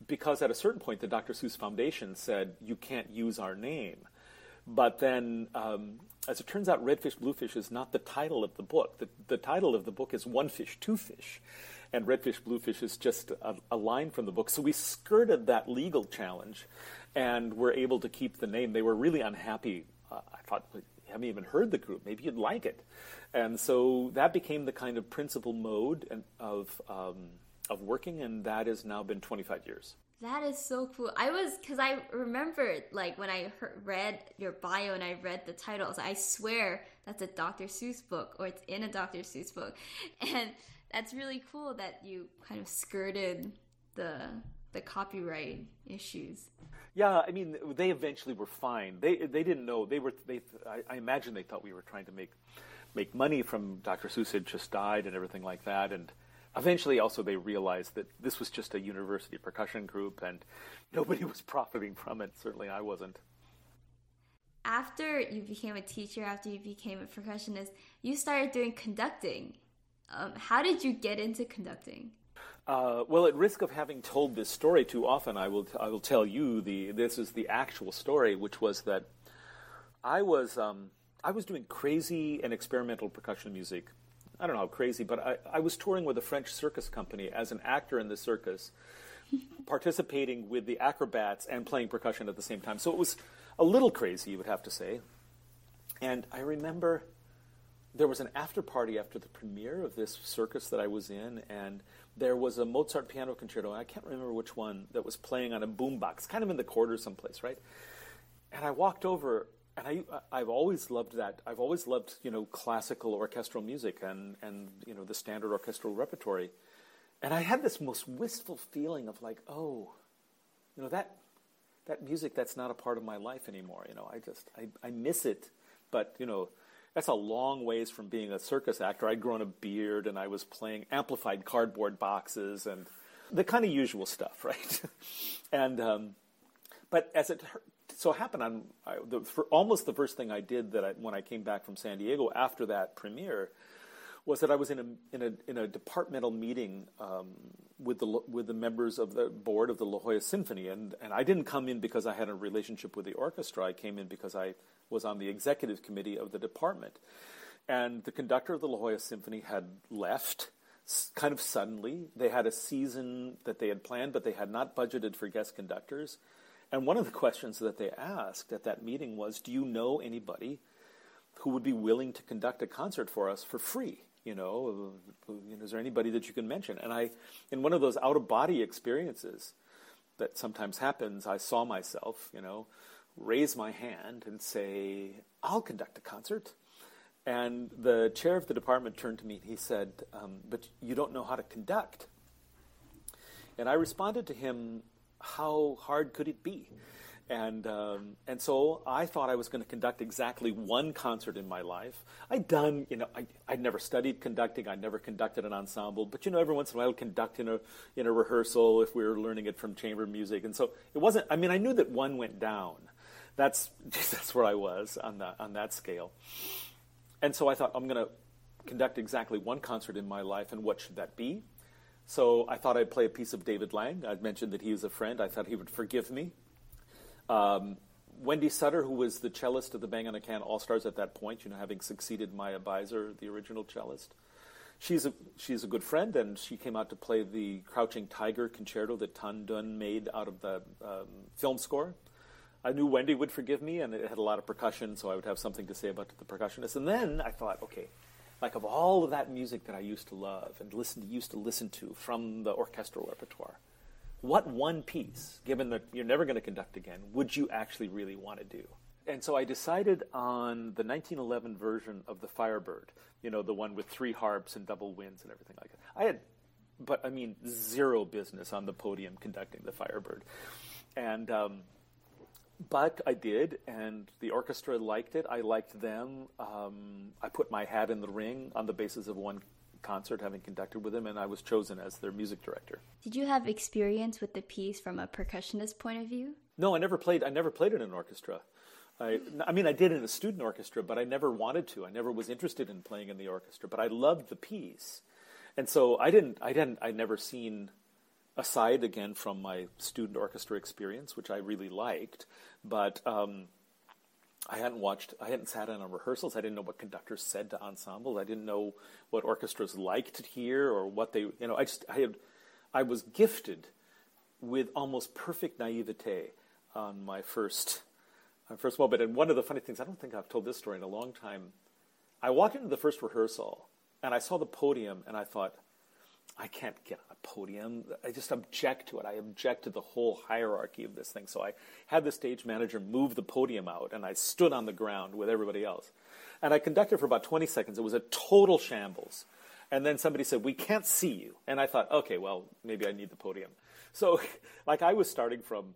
because at a certain point, the Dr. Seuss Foundation said, you can't use our name. But then, um, as it turns out, Redfish Bluefish is not the title of the book. The, the title of the book is One Fish, Two Fish. And Redfish Bluefish is just a, a line from the book. So we skirted that legal challenge and were able to keep the name. They were really unhappy. Uh, I thought, haven't even heard the group. Maybe you'd like it. And so that became the kind of principal mode of, um, of working, and that has now been 25 years. That is so cool. I was because I remember like when I heard, read your bio and I read the titles. I swear that's a Dr. Seuss book or it's in a Dr. Seuss book, *laughs* and that's really cool that you kind of skirted the the copyright issues. Yeah, I mean they eventually were fine. They they didn't know they were they. I, I imagine they thought we were trying to make make money from Dr. Seuss had just died and everything like that, and Eventually, also, they realized that this was just a university percussion group and nobody was *laughs* profiting from it. Certainly, I wasn't. After you became a teacher, after you became a percussionist, you started doing conducting. Um, how did you get into conducting? Uh, well, at risk of having told this story too often, I will, t- I will tell you the this is the actual story, which was that I was um, I was doing crazy and experimental percussion music I don't know how crazy, but I, I was touring with a French circus company as an actor in the circus, *laughs* participating with the acrobats and playing percussion at the same time. So it was a little crazy, you would have to say. And I remember there was an after party after the premiere of this circus that I was in, and there was a Mozart piano concerto, and I can't remember which one, that was playing on a boombox, kind of in the corner someplace, right? And I walked over and I, I've always loved that. I've always loved, you know, classical orchestral music and, and, you know, the standard orchestral repertory. And I had this most wistful feeling of like, oh, you know, that, that music, that's not a part of my life anymore. You know, I just, I, I miss it. But, you know, that's a long ways from being a circus actor. I'd grown a beard and I was playing amplified cardboard boxes and the kind of usual stuff, *laughs* right? and, um, but as it so it happened on I, the, almost the first thing I did that I, when I came back from San Diego after that premiere was that I was in a in a in a departmental meeting um, with the with the members of the board of the La Jolla Symphony, and and I didn't come in because I had a relationship with the orchestra. I came in because I was on the executive committee of the department, and the conductor of the La Jolla Symphony had left kind of suddenly. They had a season that they had planned, but they had not budgeted for guest conductors. And one of the questions that they asked at that meeting was, "Do you know anybody who would be willing to conduct a concert for us for free?" You know, is there anybody that you can mention? And I, in one of those out of body experiences that sometimes happens, I saw myself, you know, raise my hand and say, "I'll conduct a concert." And the chair of the department turned to me and he said, um, But you don't know how to conduct. And I responded to him how hard could it be? And um, and so I thought I was going to conduct exactly one concert in my life. I'd done, you know, I, I'd never studied conducting. I'd never conducted an ensemble, but you know, every once in a while, I'd conduct in a in a rehearsal if we were learning it from chamber music. And so it wasn't. I mean, I knew that one went down. That's *laughs* that's where I was on that on that scale. And so I thought I'm going to conduct exactly one concert in my life, and what should that be? So I thought I'd play a piece of David Lang. I'd mentioned that he was a friend. I thought he would forgive me. Um, Wendy Sutter, who was the cellist of the Bang on a Can All Stars at that point, you know, having succeeded Maya Beiser, the original cellist. She's a, she's a good friend, and she came out to play the Crouching Tiger concerto that Tan Dun made out of the um, film score. I knew Wendy would forgive me, and it had a lot of percussion, so I would have something to say about the percussionist. And then I thought, okay, like of all of that music that I used to love and listen used to listen to from the orchestral repertoire, what one piece, given that you're never going to conduct again, would you actually really want to do? And so I decided on the 1911 version of the Firebird, you know, the one with three harps and double winds and everything like that. I had, but I mean, zero business on the podium conducting the Firebird. And um, but I did, and the orchestra liked it. I liked them. Um, I put my hat in the ring on the basis of one concert, having conducted with them, and I was chosen as their music director. Did you have experience with the piece from a percussionist point of view? No, I never played. I never played in an orchestra. I, I mean, I did in a student orchestra, but I never wanted to. I never was interested in playing in the orchestra. But I loved the piece, and so I didn't, I didn't, I'd never seen aside again from my student orchestra experience, which I really liked, but um, I hadn't watched, I hadn't sat in on rehearsals. I didn't know what conductors said to ensembles. I didn't know what orchestras liked to hear or what they, you know, I just, I had, I was gifted with almost perfect naivete on my first, my first moment. And one of the funny things, I don't think I've told this story in a long time. I walked into the first rehearsal and I saw the podium and I thought, I can't get on a podium. I just object to it. I object to the whole hierarchy of this thing. So I had the stage manager move the podium out, and I stood on the ground with everybody else. And I conducted for about 20 seconds. It was a total shambles. And then somebody said, We can't see you. And I thought, okay, well, maybe I need the podium. So, *laughs* like, I was starting from,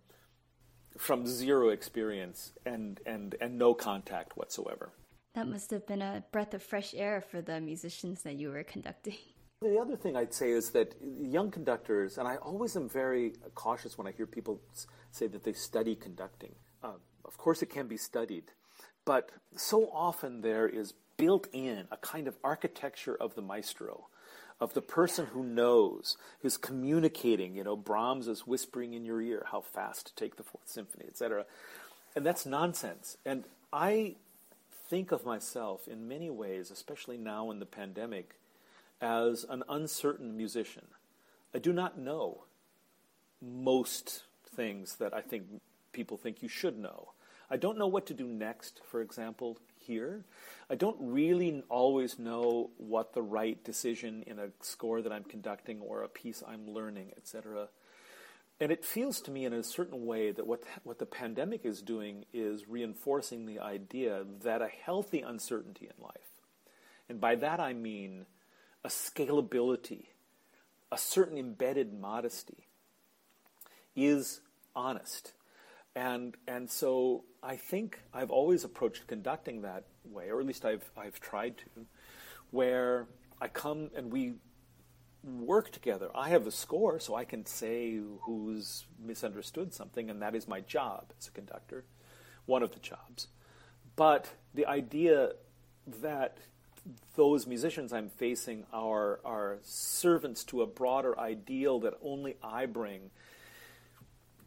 from zero experience and, and, and no contact whatsoever. That must have been a breath of fresh air for the musicians that you were conducting. The other thing I'd say is that young conductors, and I always am very cautious when I hear people say that they study conducting. Uh, of course, it can be studied, but so often there is built in a kind of architecture of the maestro, of the person who knows, who's communicating. You know, Brahms is whispering in your ear how fast to take the Fourth Symphony, etc. And that's nonsense. And I think of myself in many ways, especially now in the pandemic as an uncertain musician. I do not know most things that I think people think you should know. I don't know what to do next, for example, here. I don't really always know what the right decision in a score that I'm conducting or a piece I'm learning, etc. And it feels to me in a certain way that what, what the pandemic is doing is reinforcing the idea that a healthy uncertainty in life, and by that I mean a scalability, a certain embedded modesty, is honest. And, and so I think I've always approached conducting that way, or at least I've, I've tried to, where I come and we work together. I have a score, so I can say who's misunderstood something, and that is my job as a conductor, one of the jobs. But the idea that those musicians I'm facing are, are servants to a broader ideal that only I bring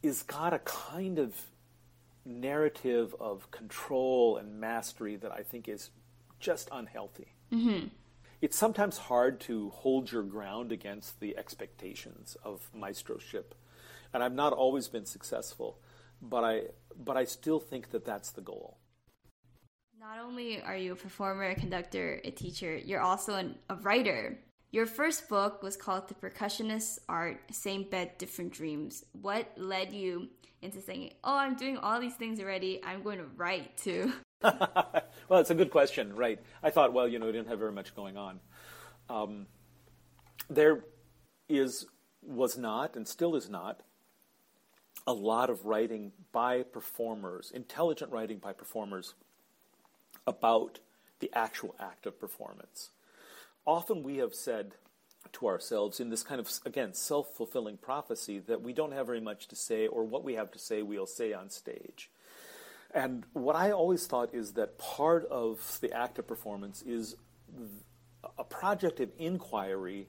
is got a kind of narrative of control and mastery that I think is just unhealthy. Mm-hmm. It's sometimes hard to hold your ground against the expectations of maestroship, and I've not always been successful, but I but I still think that that's the goal. Not only are you a performer, a conductor, a teacher, you're also an, a writer. Your first book was called The Percussionist's Art Same Bed, Different Dreams. What led you into saying, Oh, I'm doing all these things already, I'm going to write too? *laughs* well, it's a good question, right? I thought, well, you know, we didn't have very much going on. Um, there is, was not, and still is not, a lot of writing by performers, intelligent writing by performers about the actual act of performance. Often we have said to ourselves in this kind of, again, self fulfilling prophecy that we don't have very much to say, or what we have to say, we'll say on stage. And what I always thought is that part of the act of performance is a project of inquiry.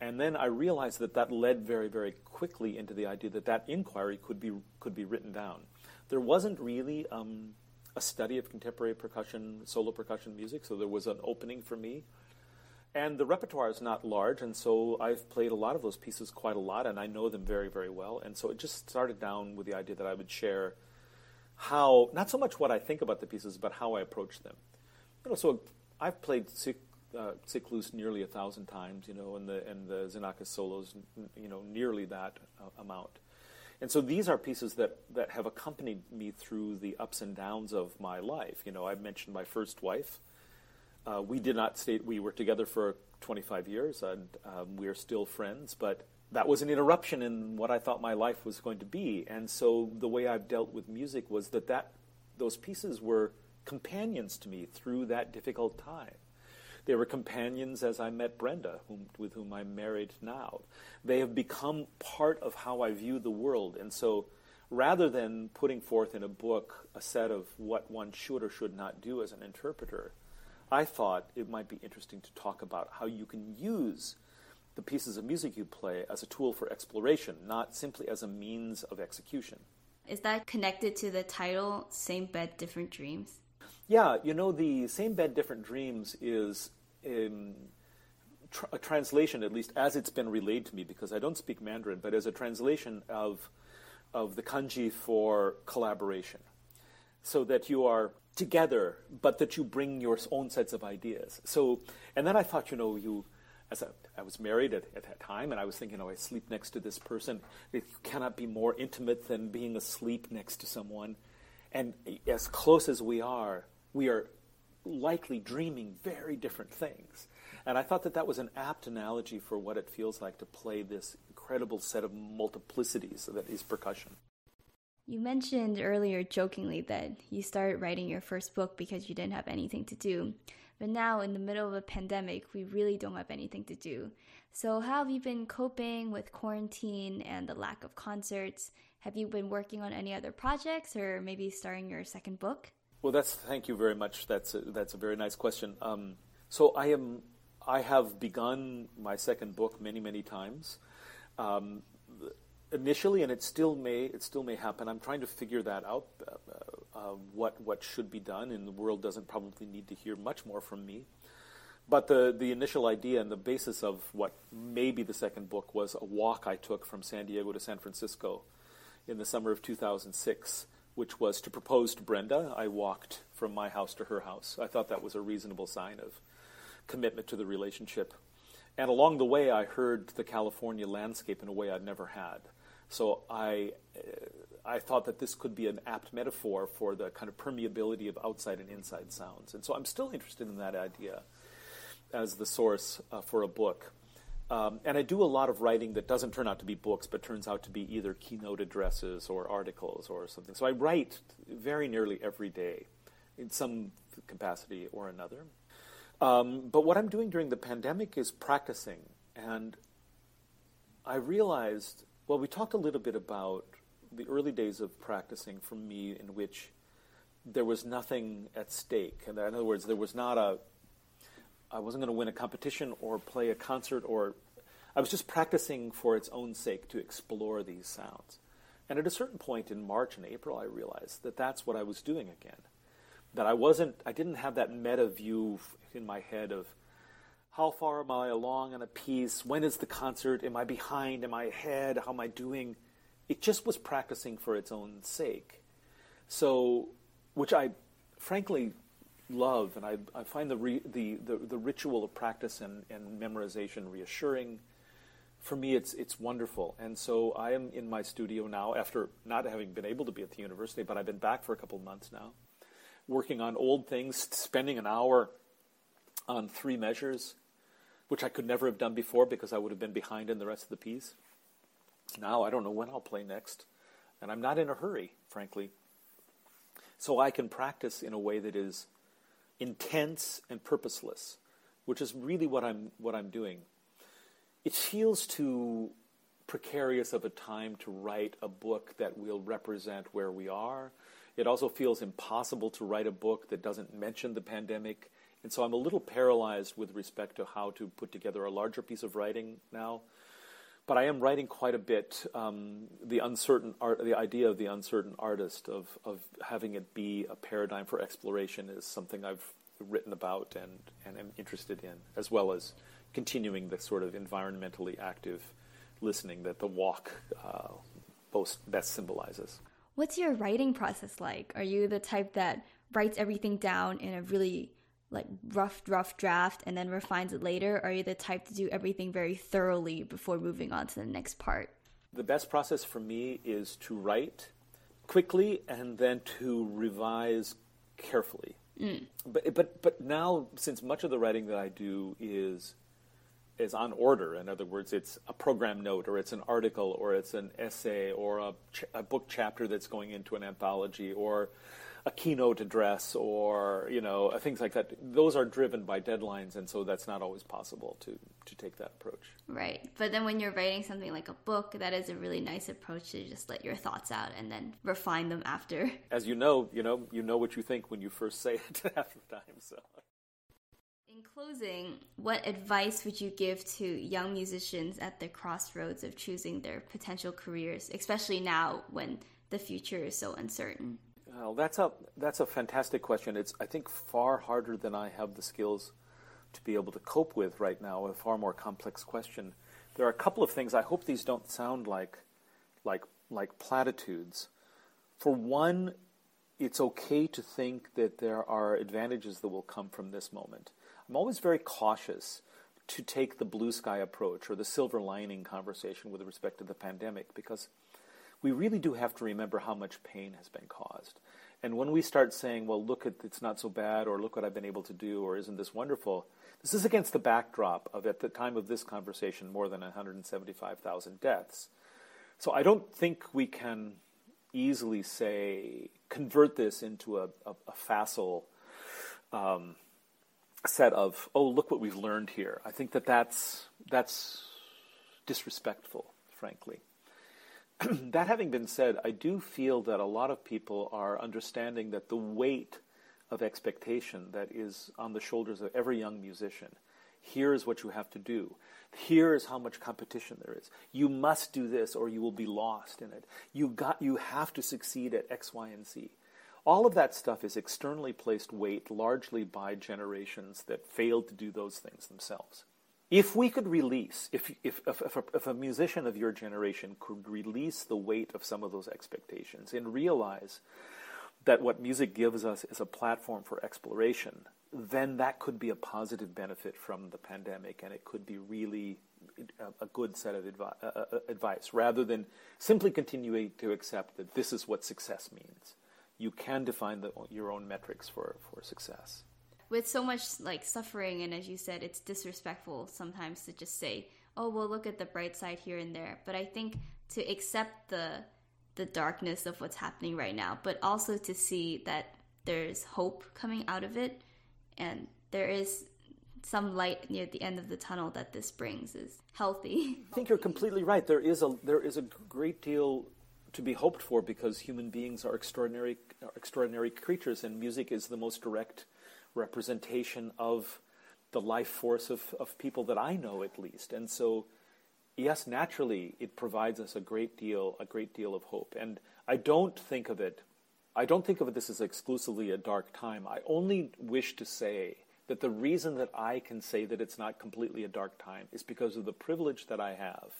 And then I realized that that led very, very quickly into the idea that that inquiry could be could be written down. There wasn't really um, a study of contemporary percussion, solo percussion music, so there was an opening for me. And the repertoire is not large, and so I've played a lot of those pieces quite a lot, and I know them very, very well. And so it just started down with the idea that I would share how, not so much what I think about the pieces, but how I approach them. You know, so I've played Sic, uh, nearly a thousand times, you know, and the and the Xenakis solos, you know, nearly that uh, amount. And so these are pieces that, that have accompanied me through the ups and downs of my life. You know, I mentioned my first wife. Uh, we did not stay, we were together for 25 years and um, we are still friends, but that was an interruption in what I thought my life was going to be. And so the way I've dealt with music was that, that those pieces were companions to me through that difficult time. They were companions as I met Brenda, whom, with whom I'm married now. They have become part of how I view the world. And so rather than putting forth in a book a set of what one should or should not do as an interpreter, I thought it might be interesting to talk about how you can use the pieces of music you play as a tool for exploration, not simply as a means of execution. Is that connected to the title, Same Bed, Different Dreams? Yeah, you know, the Same Bed, Different Dreams is um, tr- a translation, at least as it's been relayed to me, because I don't speak Mandarin, but as a translation of, of the kanji for collaboration. So that you are together, but that you bring your own sets of ideas. So, and then I thought, you know, you as a, I was married at, at that time, and I was thinking, oh, I sleep next to this person. It cannot be more intimate than being asleep next to someone. And as close as we are, we are likely dreaming very different things. And I thought that that was an apt analogy for what it feels like to play this incredible set of multiplicities that is percussion. You mentioned earlier jokingly that you started writing your first book because you didn't have anything to do. But now, in the middle of a pandemic, we really don't have anything to do. So, how have you been coping with quarantine and the lack of concerts? Have you been working on any other projects or maybe starting your second book? Well, that's thank you very much. That's a, that's a very nice question. Um, so, I am I have begun my second book many many times. Um, initially, and it still may it still may happen. I'm trying to figure that out. Uh, uh, what what should be done, and the world doesn't probably need to hear much more from me. But the the initial idea and the basis of what may be the second book was a walk I took from San Diego to San Francisco in the summer of 2006, which was to propose to Brenda. I walked from my house to her house. I thought that was a reasonable sign of commitment to the relationship. And along the way, I heard the California landscape in a way I'd never had. So I, uh, I thought that this could be an apt metaphor for the kind of permeability of outside and inside sounds. And so I'm still interested in that idea as the source uh, for a book. Um, and I do a lot of writing that doesn't turn out to be books, but turns out to be either keynote addresses or articles or something. So I write very nearly every day in some capacity or another. Um, but what I'm doing during the pandemic is practicing. And I realized well, we talked a little bit about the early days of practicing for me in which there was nothing at stake. In other words, there was not a, I wasn't going to win a competition or play a concert or, I was just practicing for its own sake to explore these sounds. And at a certain point in March and April, I realized that that's what I was doing again. That I wasn't, I didn't have that meta view in my head of, how far am I along on a piece? When is the concert? Am I behind? Am I ahead? How am I doing? It just was practicing for its own sake. So, which I frankly love, and I, I find the, re, the, the, the, ritual of practice and, and memorization reassuring. For me, it's, it's wonderful. And so I am in my studio now after not having been able to be at the university, but I've been back for a couple of months now, working on old things, spending an hour on three measures which I could never have done before because I would have been behind in the rest of the piece. Now I don't know when I'll play next, and I'm not in a hurry, frankly. So I can practice in a way that is intense and purposeless, which is really what I'm what I'm doing. It feels too precarious of a time to write a book that will represent where we are. It also feels impossible to write a book that doesn't mention the pandemic and so I'm a little paralyzed with respect to how to put together a larger piece of writing now. But I am writing quite a bit. Um, the uncertain art, the idea of the uncertain artist, of, of having it be a paradigm for exploration, is something I've written about and, and am interested in, as well as continuing the sort of environmentally active listening that the walk uh, most best symbolizes. What's your writing process like? Are you the type that writes everything down in a really like rough rough draft and then refines it later or are you the type to do everything very thoroughly before moving on to the next part the best process for me is to write quickly and then to revise carefully mm. but but but now since much of the writing that i do is is on order in other words it's a program note or it's an article or it's an essay or a, ch- a book chapter that's going into an anthology or a keynote address or you know uh, things like that. Those are driven by deadlines and so that's not always possible to to take that approach. Right. But then when you're writing something like a book that is a really nice approach to just let your thoughts out and then refine them after. *laughs* As you know you know you know what you think when you first say *laughs* it half the time so. In closing, what advice would you give to young musicians at the crossroads of choosing their potential careers, especially now when the future is so uncertain? Well, that's a that's a fantastic question. It's I think far harder than I have the skills to be able to cope with right now. A far more complex question. There are a couple of things. I hope these don't sound like like like platitudes. For one, it's okay to think that there are advantages that will come from this moment. I'm always very cautious to take the blue sky approach or the silver lining conversation with respect to the pandemic because we really do have to remember how much pain has been caused. And when we start saying, well, look at it's not so bad, or look what I've been able to do, or isn't this wonderful, this is against the backdrop of, at the time of this conversation, more than 175,000 deaths. So I don't think we can easily say, convert this into a, a, a facile um, set of, oh, look what we've learned here. I think that that's, that's disrespectful, frankly. *clears throat* that having been said, I do feel that a lot of people are understanding that the weight of expectation that is on the shoulders of every young musician. Here is what you have to do. Here is how much competition there is. You must do this or you will be lost in it. You got you have to succeed at X, Y, and Z. All of that stuff is externally placed weight largely by generations that failed to do those things themselves. If we could release, if, if, if, a, if a musician of your generation could release the weight of some of those expectations and realize that what music gives us is a platform for exploration, then that could be a positive benefit from the pandemic, and it could be really a, a good set of advi- uh, advice rather than simply continuing to accept that this is what success means. You can define the, your own metrics for, for success with so much like suffering and as you said it's disrespectful sometimes to just say oh well look at the bright side here and there. But i think to accept the the darkness of what's happening right now but also to see that there's hope coming out of it and there is some light near the end of the tunnel that this brings is healthy. *laughs* I think you're completely right. There is a there is a great deal to be hoped for because human beings are extraordinary extraordinary creatures and music is the most direct representation of the life force of, of people that I know at least. And so yes, naturally it provides us a great deal, a great deal of hope. And I don't think of it I don't think of this as exclusively a dark time. I only wish to say that the reason that I can say that it's not completely a dark time is because of the privilege that I have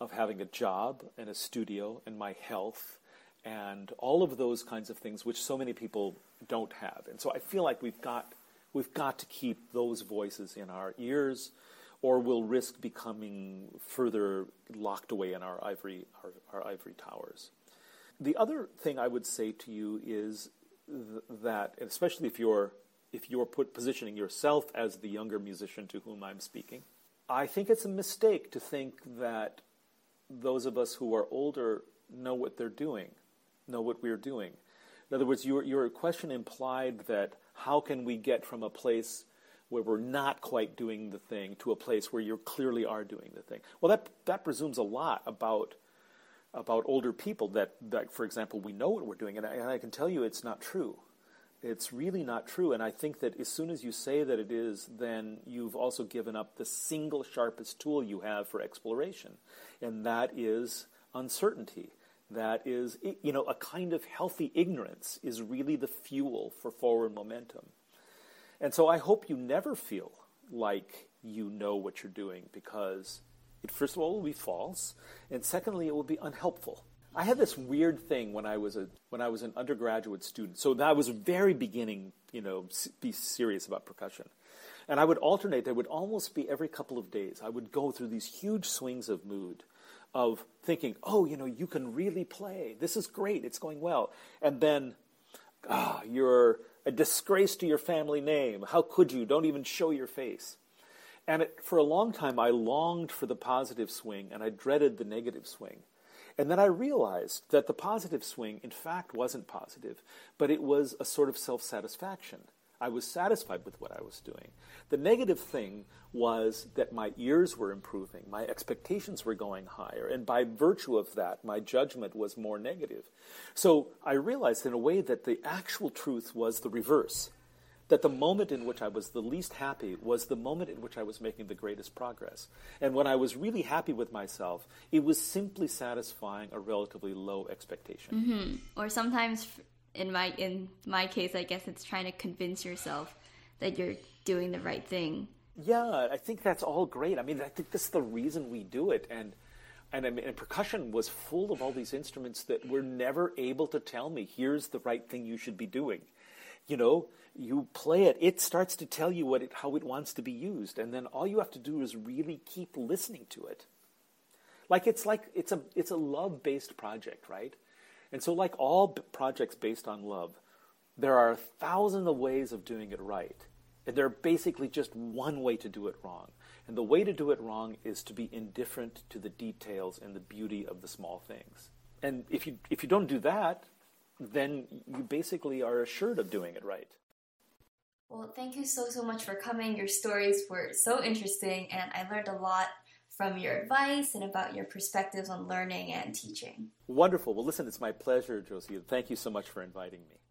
of having a job and a studio and my health and all of those kinds of things which so many people don't have. And so I feel like we've got we've got to keep those voices in our ears or we'll risk becoming further locked away in our ivory our, our ivory towers. The other thing I would say to you is th- that especially if you're if you're put positioning yourself as the younger musician to whom I'm speaking, I think it's a mistake to think that those of us who are older know what they're doing know what we're doing. In other words, your, your question implied that how can we get from a place where we're not quite doing the thing to a place where you clearly are doing the thing. Well, that, that presumes a lot about, about older people that, that, for example, we know what we're doing. And I, and I can tell you it's not true. It's really not true. And I think that as soon as you say that it is, then you've also given up the single sharpest tool you have for exploration, and that is uncertainty that is, you know, a kind of healthy ignorance is really the fuel for forward momentum. And so I hope you never feel like you know what you're doing because it, first of all, will be false, and secondly, it will be unhelpful. I had this weird thing when I was a when I was an undergraduate student. So that was very beginning, you know, be serious about percussion. And I would alternate. There would almost be every couple of days. I would go through these huge swings of mood of thinking, oh, you know, you can really play. This is great. It's going well. And then, ah, oh, you're a disgrace to your family name. How could you? Don't even show your face. And it, for a long time, I longed for the positive swing and I dreaded the negative swing. And then I realized that the positive swing, in fact, wasn't positive, but it was a sort of self satisfaction. I was satisfied with what I was doing. The negative thing was that my ears were improving, my expectations were going higher, and by virtue of that, my judgment was more negative. So I realized in a way that the actual truth was the reverse that the moment in which I was the least happy was the moment in which I was making the greatest progress. And when I was really happy with myself, it was simply satisfying a relatively low expectation. Mm-hmm. Or sometimes, in my in my case, I guess it's trying to convince yourself that you're doing the right thing. Yeah, I think that's all great. I mean, I think that's the reason we do it, and. And, I mean, and percussion was full of all these instruments that were never able to tell me, here's the right thing you should be doing you know, you play it, it starts to tell you what it, how it wants to be used, and then all you have to do is really keep listening to it. Like it's like it's a it's a love based project, right? And so, like all projects based on love, there are a thousand of ways of doing it right, and there are basically just one way to do it wrong. And the way to do it wrong is to be indifferent to the details and the beauty of the small things. And if you if you don't do that, then you basically are assured of doing it right. Well, thank you so, so much for coming. Your stories were so interesting, and I learned a lot from your advice and about your perspectives on learning and teaching. Wonderful. Well, listen, it's my pleasure, Josie. Thank you so much for inviting me.